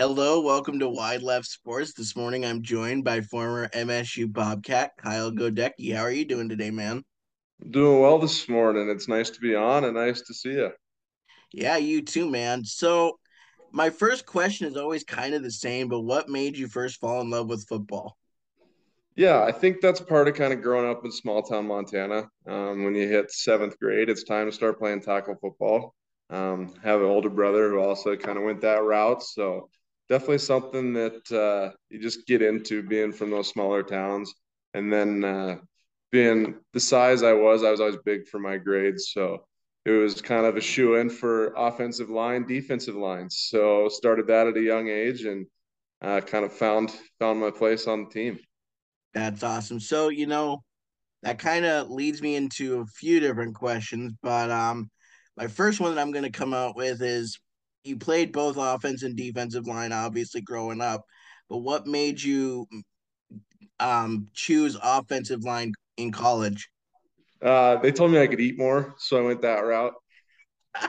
Hello, welcome to Wide Left Sports. This morning I'm joined by former MSU Bobcat Kyle Godecke. How are you doing today, man? Doing well this morning. It's nice to be on and nice to see you. Yeah, you too, man. So, my first question is always kind of the same, but what made you first fall in love with football? Yeah, I think that's part of kind of growing up in small town Montana. Um, when you hit seventh grade, it's time to start playing tackle football. Um, have an older brother who also kind of went that route. So, definitely something that uh, you just get into being from those smaller towns. And then uh, being the size I was, I was always big for my grades. So it was kind of a shoe in for offensive line, defensive lines. So started that at a young age and uh, kind of found found my place on the team. That's awesome. So, you know, that kind of leads me into a few different questions, but um my first one that I'm going to come out with is you played both offense and defensive line, obviously growing up. But what made you um, choose offensive line in college? Uh, they told me I could eat more, so I went that route.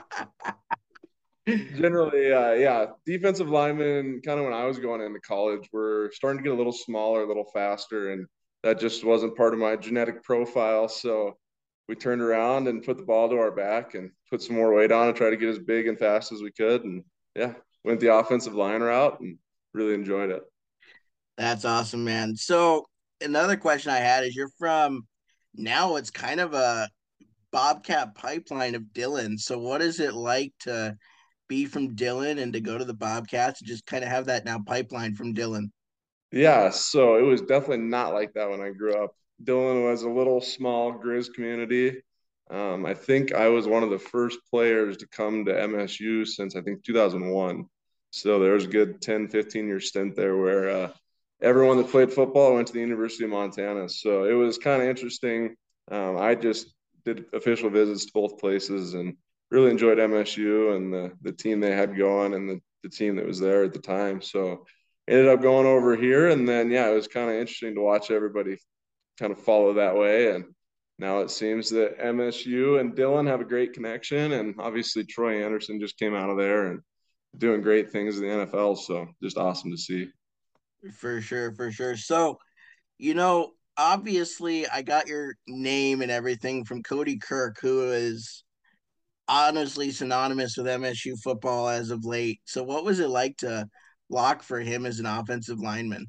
Generally, uh, yeah, defensive linemen. Kind of when I was going into college, were starting to get a little smaller, a little faster, and that just wasn't part of my genetic profile. So we turned around and put the ball to our back and put some more weight on and try to get as big and fast as we could. And yeah, went the offensive line route and really enjoyed it. That's awesome, man. So another question I had is you're from now it's kind of a Bobcat pipeline of Dillon. So what is it like to be from Dillon and to go to the Bobcats and just kind of have that now pipeline from Dillon? Yeah, so it was definitely not like that when I grew up. Dillon was a little small Grizz community. Um, I think I was one of the first players to come to MSU since I think 2001. So there was a good 10, 15 year stint there where uh, everyone that played football went to the University of Montana. So it was kind of interesting. Um, I just did official visits to both places and really enjoyed MSU and the, the team they had going and the, the team that was there at the time. So ended up going over here. And then, yeah, it was kind of interesting to watch everybody kind of follow that way. And now it seems that MSU and Dillon have a great connection. And obviously, Troy Anderson just came out of there and doing great things in the NFL. So just awesome to see. For sure, for sure. So, you know, obviously, I got your name and everything from Cody Kirk, who is honestly synonymous with MSU football as of late. So, what was it like to lock for him as an offensive lineman?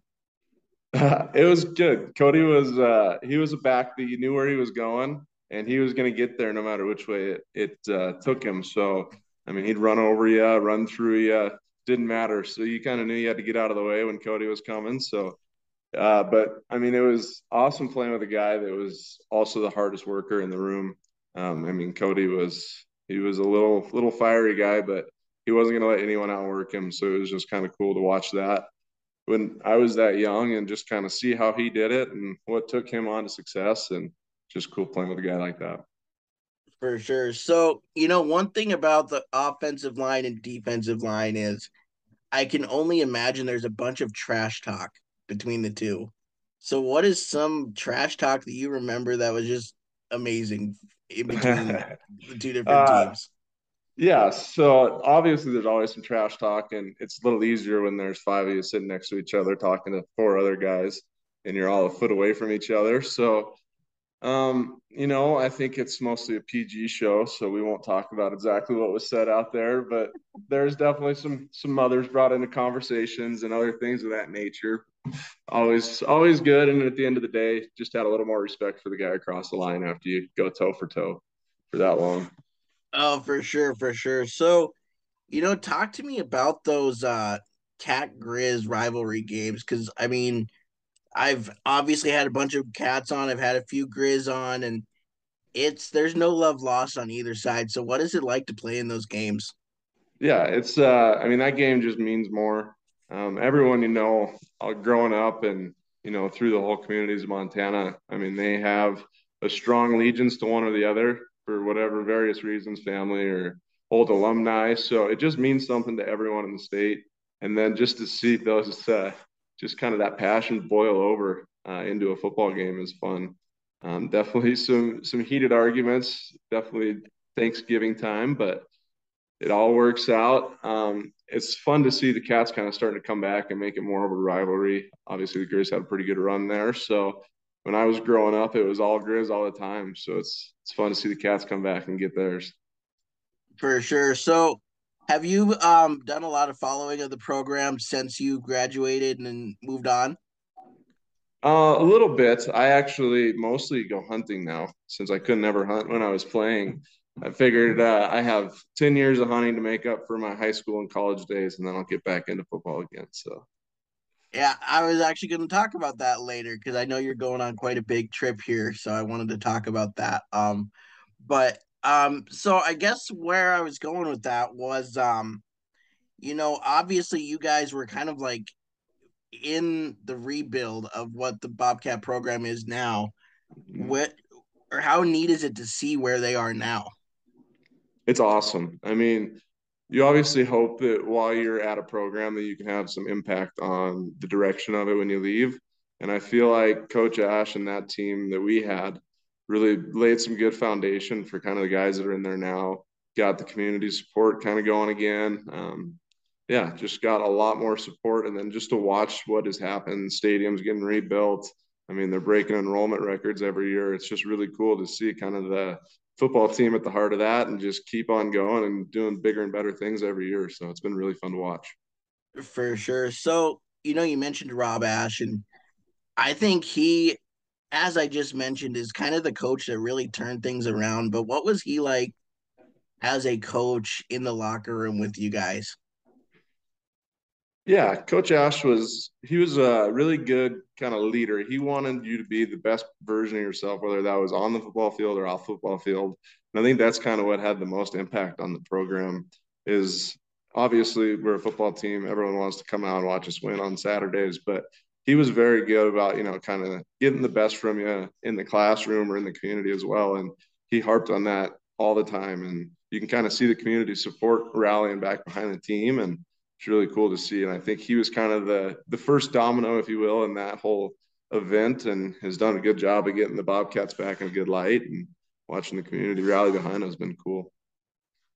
It was good. Cody was uh, he was a back that you knew where he was going, and he was going to get there no matter which way it, it uh, took him. So, I mean, he'd run over you, run through you, didn't matter. So you kind of knew you had to get out of the way when Cody was coming. So, uh, but I mean, it was awesome playing with a guy that was also the hardest worker in the room. Um, I mean, Cody was he was a little little fiery guy, but he wasn't going to let anyone outwork him. So it was just kind of cool to watch that when I was that young and just kind of see how he did it and what took him on to success, and just cool playing with a guy like that. For sure. So, you know, one thing about the offensive line and defensive line is I can only imagine there's a bunch of trash talk between the two. So, what is some trash talk that you remember that was just amazing in between the two different uh, teams? Yeah, so obviously there's always some trash talk, and it's a little easier when there's five of you sitting next to each other talking to four other guys, and you're all a foot away from each other. So um, you know, I think it's mostly a PG show, so we won't talk about exactly what was said out there, but there's definitely some some mothers brought into conversations and other things of that nature. Always always good. And at the end of the day, just had a little more respect for the guy across the line after you go toe for toe for that long. Oh, for sure, for sure. So, you know, talk to me about those uh cat grizz rivalry games because I mean I've obviously had a bunch of cats on. I've had a few grizz on, and it's there's no love lost on either side. So, what is it like to play in those games? Yeah, it's. uh I mean, that game just means more. Um, everyone you know, uh, growing up and you know through the whole communities of Montana. I mean, they have a strong allegiance to one or the other for whatever various reasons, family or old alumni. So it just means something to everyone in the state. And then just to see those uh, just kind of that passion boil over uh, into a football game is fun. Um, definitely some some heated arguments. Definitely Thanksgiving time, but it all works out. Um, it's fun to see the Cats kind of starting to come back and make it more of a rivalry. Obviously, the Grizz had a pretty good run there. So when I was growing up, it was all Grizz all the time. So it's it's fun to see the Cats come back and get theirs. For sure. So have you um done a lot of following of the program since you graduated and moved on? Uh, a little bit. I actually mostly go hunting now since I couldn't ever hunt when I was playing. I figured uh, I have 10 years of hunting to make up for my high school and college days, and then I'll get back into football again. So, yeah, I was actually going to talk about that later because I know you're going on quite a big trip here. So, I wanted to talk about that. Um, but um, so I guess where I was going with that was, um, you know, obviously you guys were kind of like in the rebuild of what the Bobcat program is now. Mm-hmm. What or how neat is it to see where they are now? it's awesome. I mean, you obviously hope that while you're at a program that you can have some impact on the direction of it when you leave. And I feel like Coach Ash and that team that we had really laid some good foundation for kind of the guys that are in there now. Got the community support kind of going again. Um, yeah, just got a lot more support. And then just to watch what has happened, stadiums getting rebuilt. I mean, they're breaking enrollment records every year. It's just really cool to see kind of the football team at the heart of that and just keep on going and doing bigger and better things every year. So it's been really fun to watch. For sure. So, you know, you mentioned Rob Ash, and I think he, as I just mentioned, is kind of the coach that really turned things around. But what was he like as a coach in the locker room with you guys? Yeah, Coach Ash was he was a really good kind of leader. He wanted you to be the best version of yourself, whether that was on the football field or off the football field. And I think that's kind of what had the most impact on the program. Is obviously we're a football team. Everyone wants to come out and watch us win on Saturdays, but he was very good about you know kind of getting the best from you in the classroom or in the community as well. And he harped on that all the time. And you can kind of see the community support rallying back behind the team and it's really cool to see. And I think he was kind of the the first domino, if you will, in that whole event, and has done a good job of getting the Bobcats back in a good light. And watching the community rally behind has been cool.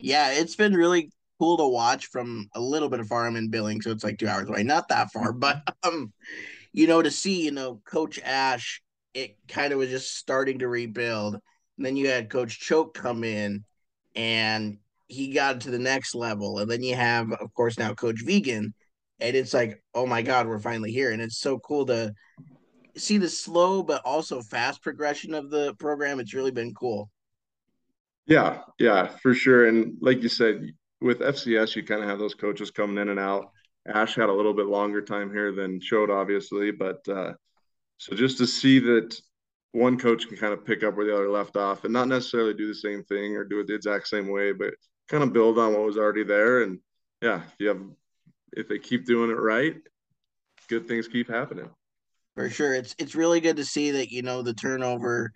Yeah, it's been really cool to watch from a little bit of far. I'm in Billing, so it's like two hours away, not that far, but um, you know, to see you know Coach Ash, it kind of was just starting to rebuild. And then you had Coach Choate come in, and he got to the next level. And then you have, of course, now Coach Vigen. And it's like, oh my God, we're finally here. And it's so cool to see the slow but also fast progression of the program. It's really been cool. Yeah, yeah, for sure. And like you said, with FCS, you kind of have those coaches coming in and out. Ash had a little bit longer time here than Choate, obviously, but uh, so just to see that one coach can kind of pick up where the other left off and not necessarily do the same thing or do it the exact same way, but kind of build on what was already there. And yeah, if you have, if they keep doing it right, good things keep happening. For sure. It's, it's really good to see that, you know, the turnover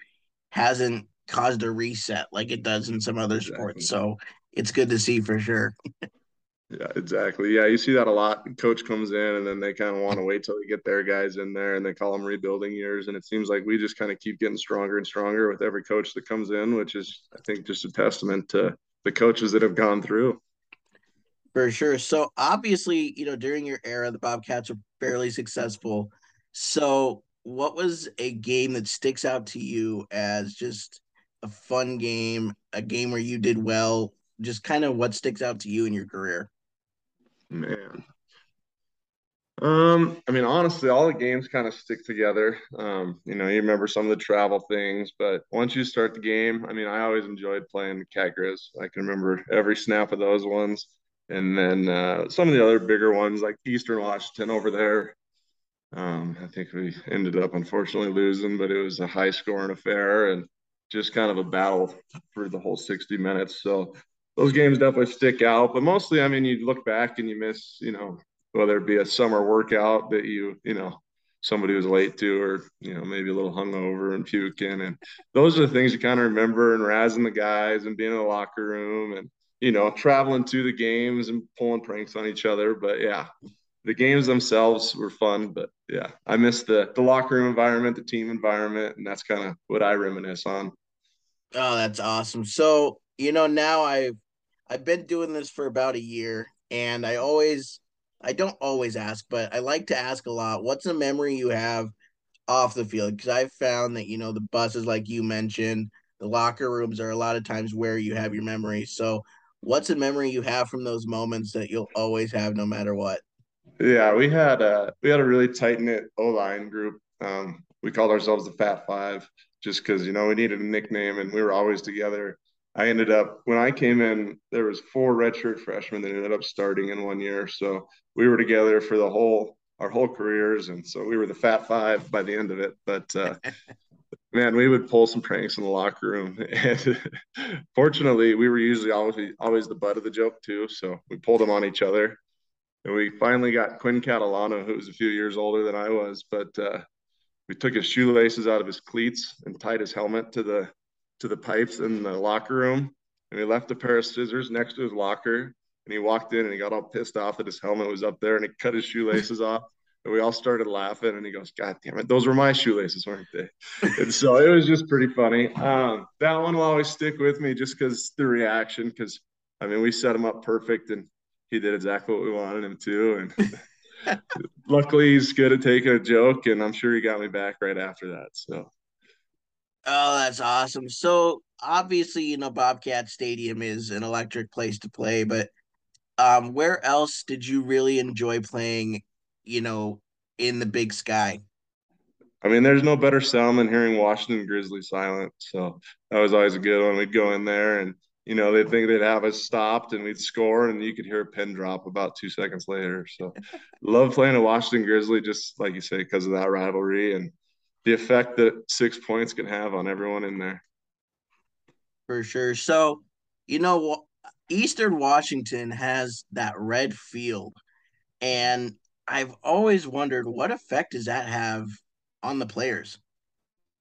hasn't caused a reset like it does in some other exactly. sports. So it's good to see for sure. Yeah, exactly. Yeah, you see that a lot. Coach comes in and then they kind of want to wait till they get their guys in there and they call them rebuilding years. And it seems like we just kind of keep getting stronger and stronger with every coach that comes in, which is, I think, just a testament to the coaches that have gone through. For sure. So obviously, you know, during your era, the Bobcats were fairly successful. So what was a game that sticks out to you as just a fun game, a game where you did well? Just kind of what sticks out to you in your career? Man, um, I mean, honestly, all the games kind of stick together. Um, you know, you remember some of the travel things, but once you start the game, I mean, I always enjoyed playing Cat Grizz. I can remember every snap of those ones. And then uh, some of the other bigger ones, like Eastern Washington over there. Um, I think we ended up unfortunately losing, but it was a high scoring affair and just kind of a battle for the whole 60 minutes. So those games definitely stick out. But mostly, I mean, you look back and you miss, you know, whether it be a summer workout that you you know somebody was late to or you know maybe a little hungover and puking. And those are the things you kind of remember and razzing the guys and being in the locker room and you know traveling to the games and pulling pranks on each other. But yeah the games themselves were fun. But yeah i miss the the locker room environment the team environment and that's kind of what i reminisce on. Oh that's awesome. So you know now i've I've been doing this for about a year, and I always, I don't always ask, but I like to ask a lot. What's a memory you have off the field? Because I've found that you know the buses, like you mentioned, the locker rooms are a lot of times where you have your memories. So, what's a memory you have from those moments that you'll always have, no matter what? Yeah, we had a we had a really tight knit O line group. Um, we called ourselves the Fat Five, just because you know we needed a nickname and we were always together. I ended up when I came in, there was four redshirt freshmen that ended up starting in one year. So we were together for the whole our whole careers, and so we were the Fat Five by the end of it. But uh, man, we would pull some pranks in the locker room, and fortunately, we were usually always always the butt of the joke too. So we pulled them on each other. And we finally got Quinn Catalano, who was a few years older than I was, but uh, we took his shoelaces out of his cleats and tied his helmet to the to the pipes in the locker room. And he left a pair of scissors next to his locker. And he walked in and he got all pissed off that his helmet was up there and he cut his shoelaces off. And we all started laughing. And he goes, God damn it, those were my shoelaces, weren't they? and so it was just pretty funny. Um, that one will always stick with me just because the reaction, because I mean, we set him up perfect and he did exactly what we wanted him to. And luckily, he's good at taking a joke, and I'm sure he got me back right after that. So. Oh, that's awesome. So obviously, you know, Bobcat Stadium is an electric place to play, but um, where else did you really enjoy playing, you know, in the big sky? I mean, there's no better sound than hearing Washington Grizzly silent. So that was always a good one. We'd go in there and you know, they'd think they'd have us stopped and we'd score, and you could hear a pin drop about two seconds later. So, love playing a Washington Grizzly, just like you say, because of that rivalry and the effect that six points can have on everyone in there. For sure. So, you know, Eastern Washington has that red field, and I've always wondered what effect does that have on the players?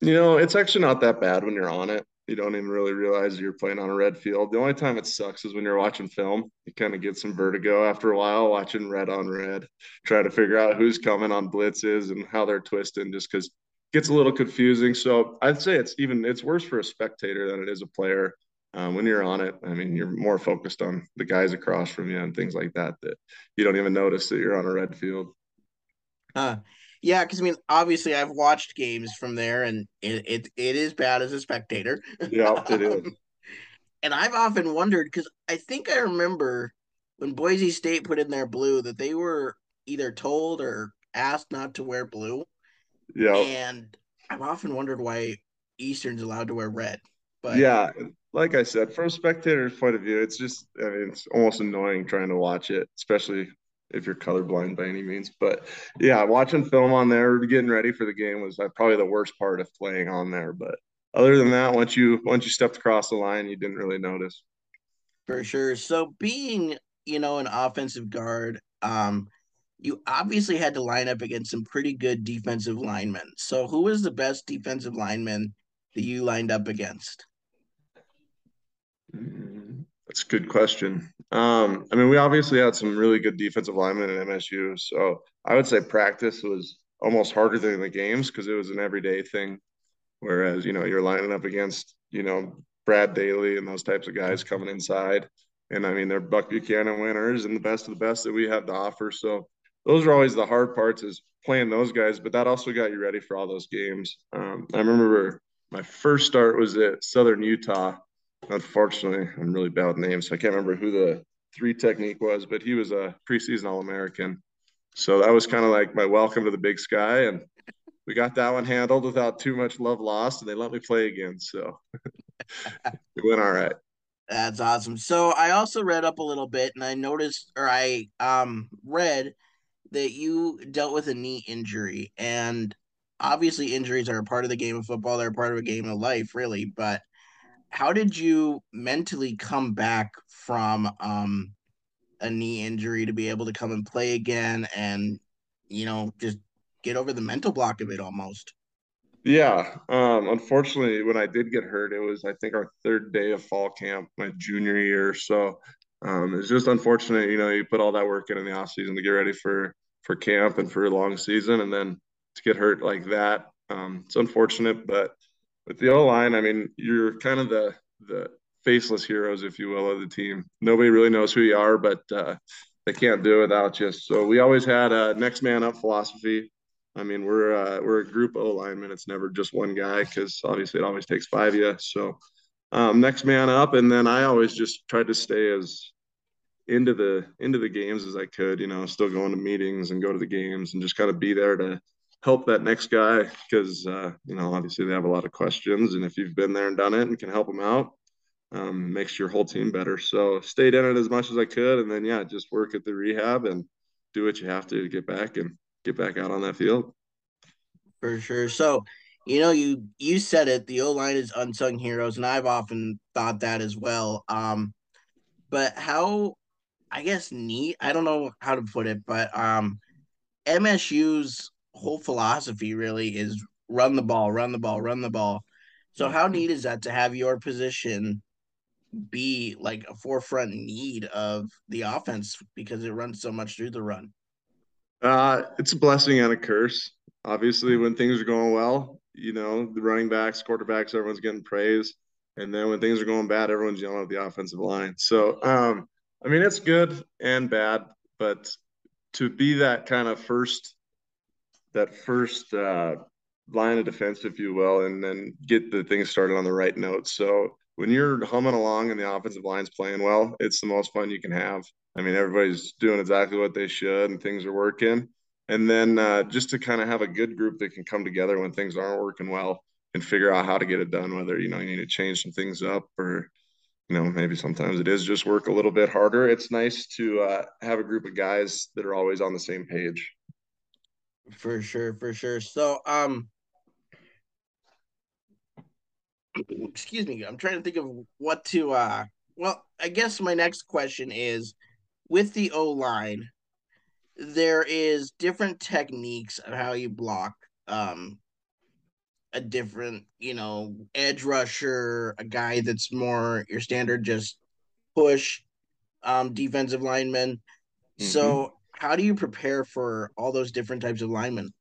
You know, it's actually not that bad when you're on it you don't even really realize you're playing on a red field. The only time it sucks is when you're watching film. You kind of get some vertigo after a while watching red on red, trying to figure out who's coming on blitzes and how they're twisting just because gets a little confusing. So I'd say it's even it's worse for a spectator than it is a player. Um, when you're on it, I mean, you're more focused on the guys across from you and things like that that you don't even notice that you're on a red field. Uh, yeah, because I mean, obviously, I've watched games from there, and it it, it is bad as a spectator. Yeah, it is. and I've often wondered because I think I remember when Boise State put in their blue that they were either told or asked not to wear blue. Yeah, and I've often wondered why Eastern's allowed to wear red. But yeah, like I said, from a spectator's point of view, it's just I mean, it's almost annoying trying to watch it, especially if you're colorblind by any means. But yeah, watching film on there, getting ready for the game was uh, probably the worst part of playing on there. But other than that, once you once you stepped across the line, you didn't really notice. For sure. So being you know an offensive guard, um, you obviously had to line up against some pretty good defensive linemen. So who was the best defensive lineman that you lined up against? That's a good question. Um, I mean, we obviously had some really good defensive linemen at MSU, so I would say practice was almost harder than the games because it was an everyday thing. Whereas, you know, you're lining up against, you know, Brad Daly and those types of guys coming inside. And I mean, they're Buck Buchanan winners and the best of the best that we have to offer. So those are always the hard parts is playing those guys, but that also got you ready for all those games. Um, I remember my first start was at Southern Utah unfortunately, I'm really bad with names. So I can't remember who the three technique was, but he was a preseason All American. So that was kind of like my welcome to the big sky. And we got that one handled without too much love lost, and they let me play again. So it went all right. That's awesome. So I also read up a little bit and I noticed or I um read that you dealt with a knee injury and obviously injuries are a part of the game of football, they're a part of a game of life, really, but how did you mentally come back from um a knee injury to be able to come and play again and you know just get over the mental block of it almost? Yeah um unfortunately when i did get hurt it was i think our third day of fall camp my junior year so um it's just unfortunate you know you put all that work in in the off season to get ready for for camp and for a long season and then to get hurt like that um it's unfortunate but with the O line, I mean, you're kind of the the faceless heroes, if you will, of the team. Nobody really knows who you are, but uh, they can't do it without you. So we always had a next man up philosophy. I mean, we're uh, we're a group of linemen. It's never just one guy because obviously it always takes five of you. So um, next man up, and then I always just tried to stay as into the into the games as I could. You know, still going to meetings and go to the games and just kind of be there to help that next guy because uh, you know obviously they have a lot of questions, and if you've been there and done it and can help them out, um, makes your whole team better. So stayed in it as much as I could, and then yeah, just work at the rehab and do what you have to to get back and get back out on that field. For sure. So you know, you you said it. The O line is unsung heroes, and I've often thought that as well. Um, but how, I guess, neat. I don't know how to put it, but um, MSU's whole philosophy really is run the ball, run the ball, run the ball. So how neat is that to have your position be like a forefront need of the offense because it runs so much through the run? Uh, it's a blessing and a curse. Obviously, when things are going well, you know, the running backs, quarterbacks, everyone's getting praise. And then when things are going bad, everyone's yelling at the offensive line. So, um, I mean, it's good and bad, but to be that kind of first, that first uh, line of defense, if you will, and then get the things started on the right note. So when you're humming along and the offensive line's playing well, it's the most fun you can have. I mean, everybody's doing exactly what they should and things are working and then uh, just to kind of have a good group that can come together when things aren't working well and figure out how to get it done whether you know you need to change some things up or you know maybe sometimes it is just work a little bit harder. It's nice to uh, have a group of guys that are always on the same page. For sure for sure. So um excuse me i'm trying to think of what to uh well i guess my next question is with the o line there is different techniques of how you block um a different, you know, edge rusher, a guy that's more your standard just push um defensive lineman. Mm-hmm. So how do you prepare for all those different types of linemen?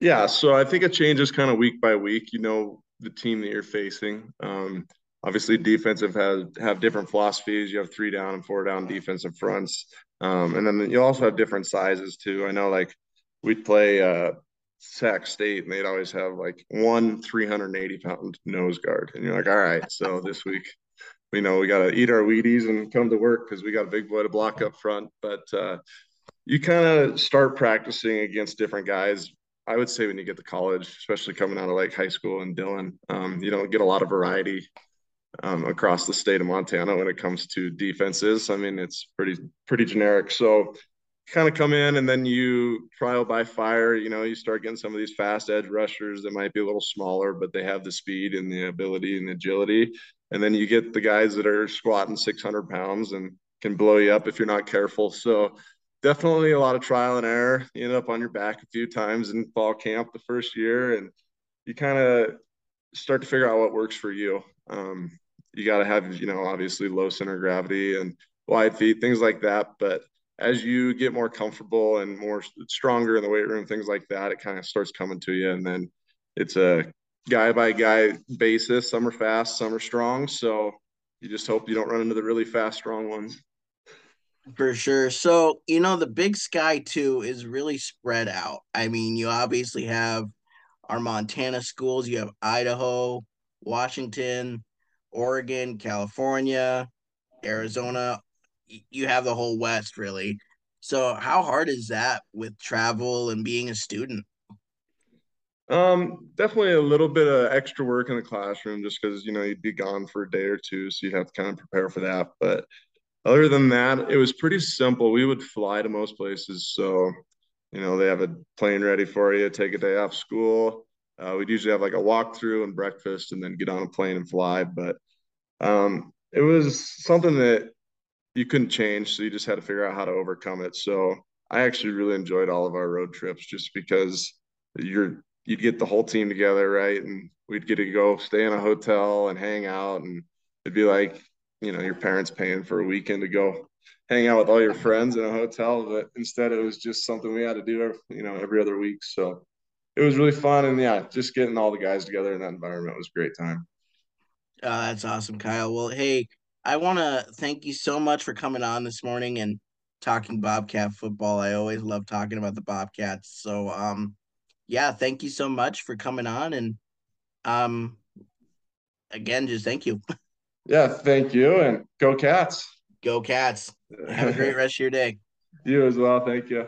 Yeah, so I think it changes kind of week by week. You know, the team that you're facing. Um, obviously, defensive has have different philosophies. You have three down and four down defensive fronts. Um, and then you also have different sizes too. I know like we'd play uh, Sac State and they'd always have like one 380 pound nose guard. And you're like, all right, so this week, we know we got to eat our Wheaties and come to work because we got a big boy to block up front. But uh, you kind of start practicing against different guys. I would say when you get to college, especially coming out of like high school and Dillon, um, you don't get a lot of variety um, across the state of Montana when it comes to defenses. I mean, it's pretty pretty generic. So kind of come in and then you trial by fire. You know, you start getting some of these fast edge rushers that might be a little smaller, but they have the speed and the ability and agility. And then you get the guys that are squatting 600 pounds and can blow you up if you're not careful. So definitely a lot of trial and error. You end up on your back a few times in fall camp the first year, and you kind of start to figure out what works for you. Um, you got to have, you know, obviously low center of gravity and wide feet, things like that. But as you get more comfortable and more stronger in the weight room, things like that, it kind of starts coming to you. And then it's a guy by guy basis. Some are fast, some are strong. So you just hope you don't run into the really fast, strong ones. For sure. So, you know, the big sky too is really spread out. I mean, you obviously have our Montana schools, you have Idaho, Washington, Oregon, California, Arizona. You have the whole West, really. So, how hard is that with travel and being a student? Um, definitely a little bit of extra work in the classroom just because you know you'd be gone for a day or two, so you'd have to kind of prepare for that. But other than that, it was pretty simple. We would fly to most places, so you know they have a plane ready for you. Take a day off school. Uh, we'd usually have like a walkthrough and breakfast, and then get on a plane and fly. But um, it was something that you couldn't change, so you just had to figure out how to overcome it. So I actually really enjoyed all of our road trips, just because you're you'd get the whole team together, right? And we'd get to go stay in a hotel and hang out, and it'd be like you know your parents paying for a weekend to go hang out with all your friends in a hotel, but instead it was just something we had to do, you know, every other week. So it was really fun. And yeah, just getting all the guys together in that environment was a great time. Oh, that's awesome, Kyle. Well, hey, I want to thank you so much for coming on this morning and talking Bobcat football. I always love talking about the Bobcats. So, um, yeah, thank you so much for coming on, and um, again, just thank you. Yeah, thank you, and go Cats. Go Cats. Have a great rest of your day. You as well. Thank you.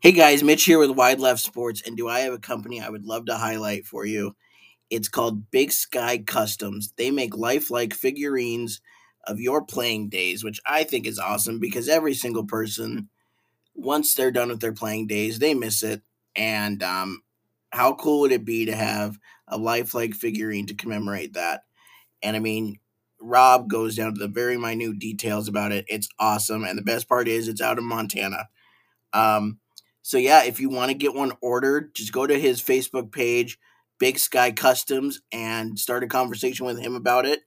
Hey guys, Mitch here with Wide Left Sports, and do I have a company I would love to highlight for you? It's called Big Sky Customs. They make lifelike figurines of your playing days, which I think is awesome because every single person, once they're done with their playing days, they miss it. And um, how cool would it be to have a lifelike figurine to commemorate that? And I mean, Rob goes down to the very minute details about it. It's awesome. And the best part is it's out of Montana. Um, so yeah, if you want to get one ordered, just go to his Facebook page, Big Sky Customs, and start a conversation with him about it.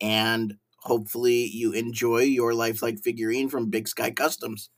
And hopefully you enjoy your lifelike figurine from Big Sky Customs.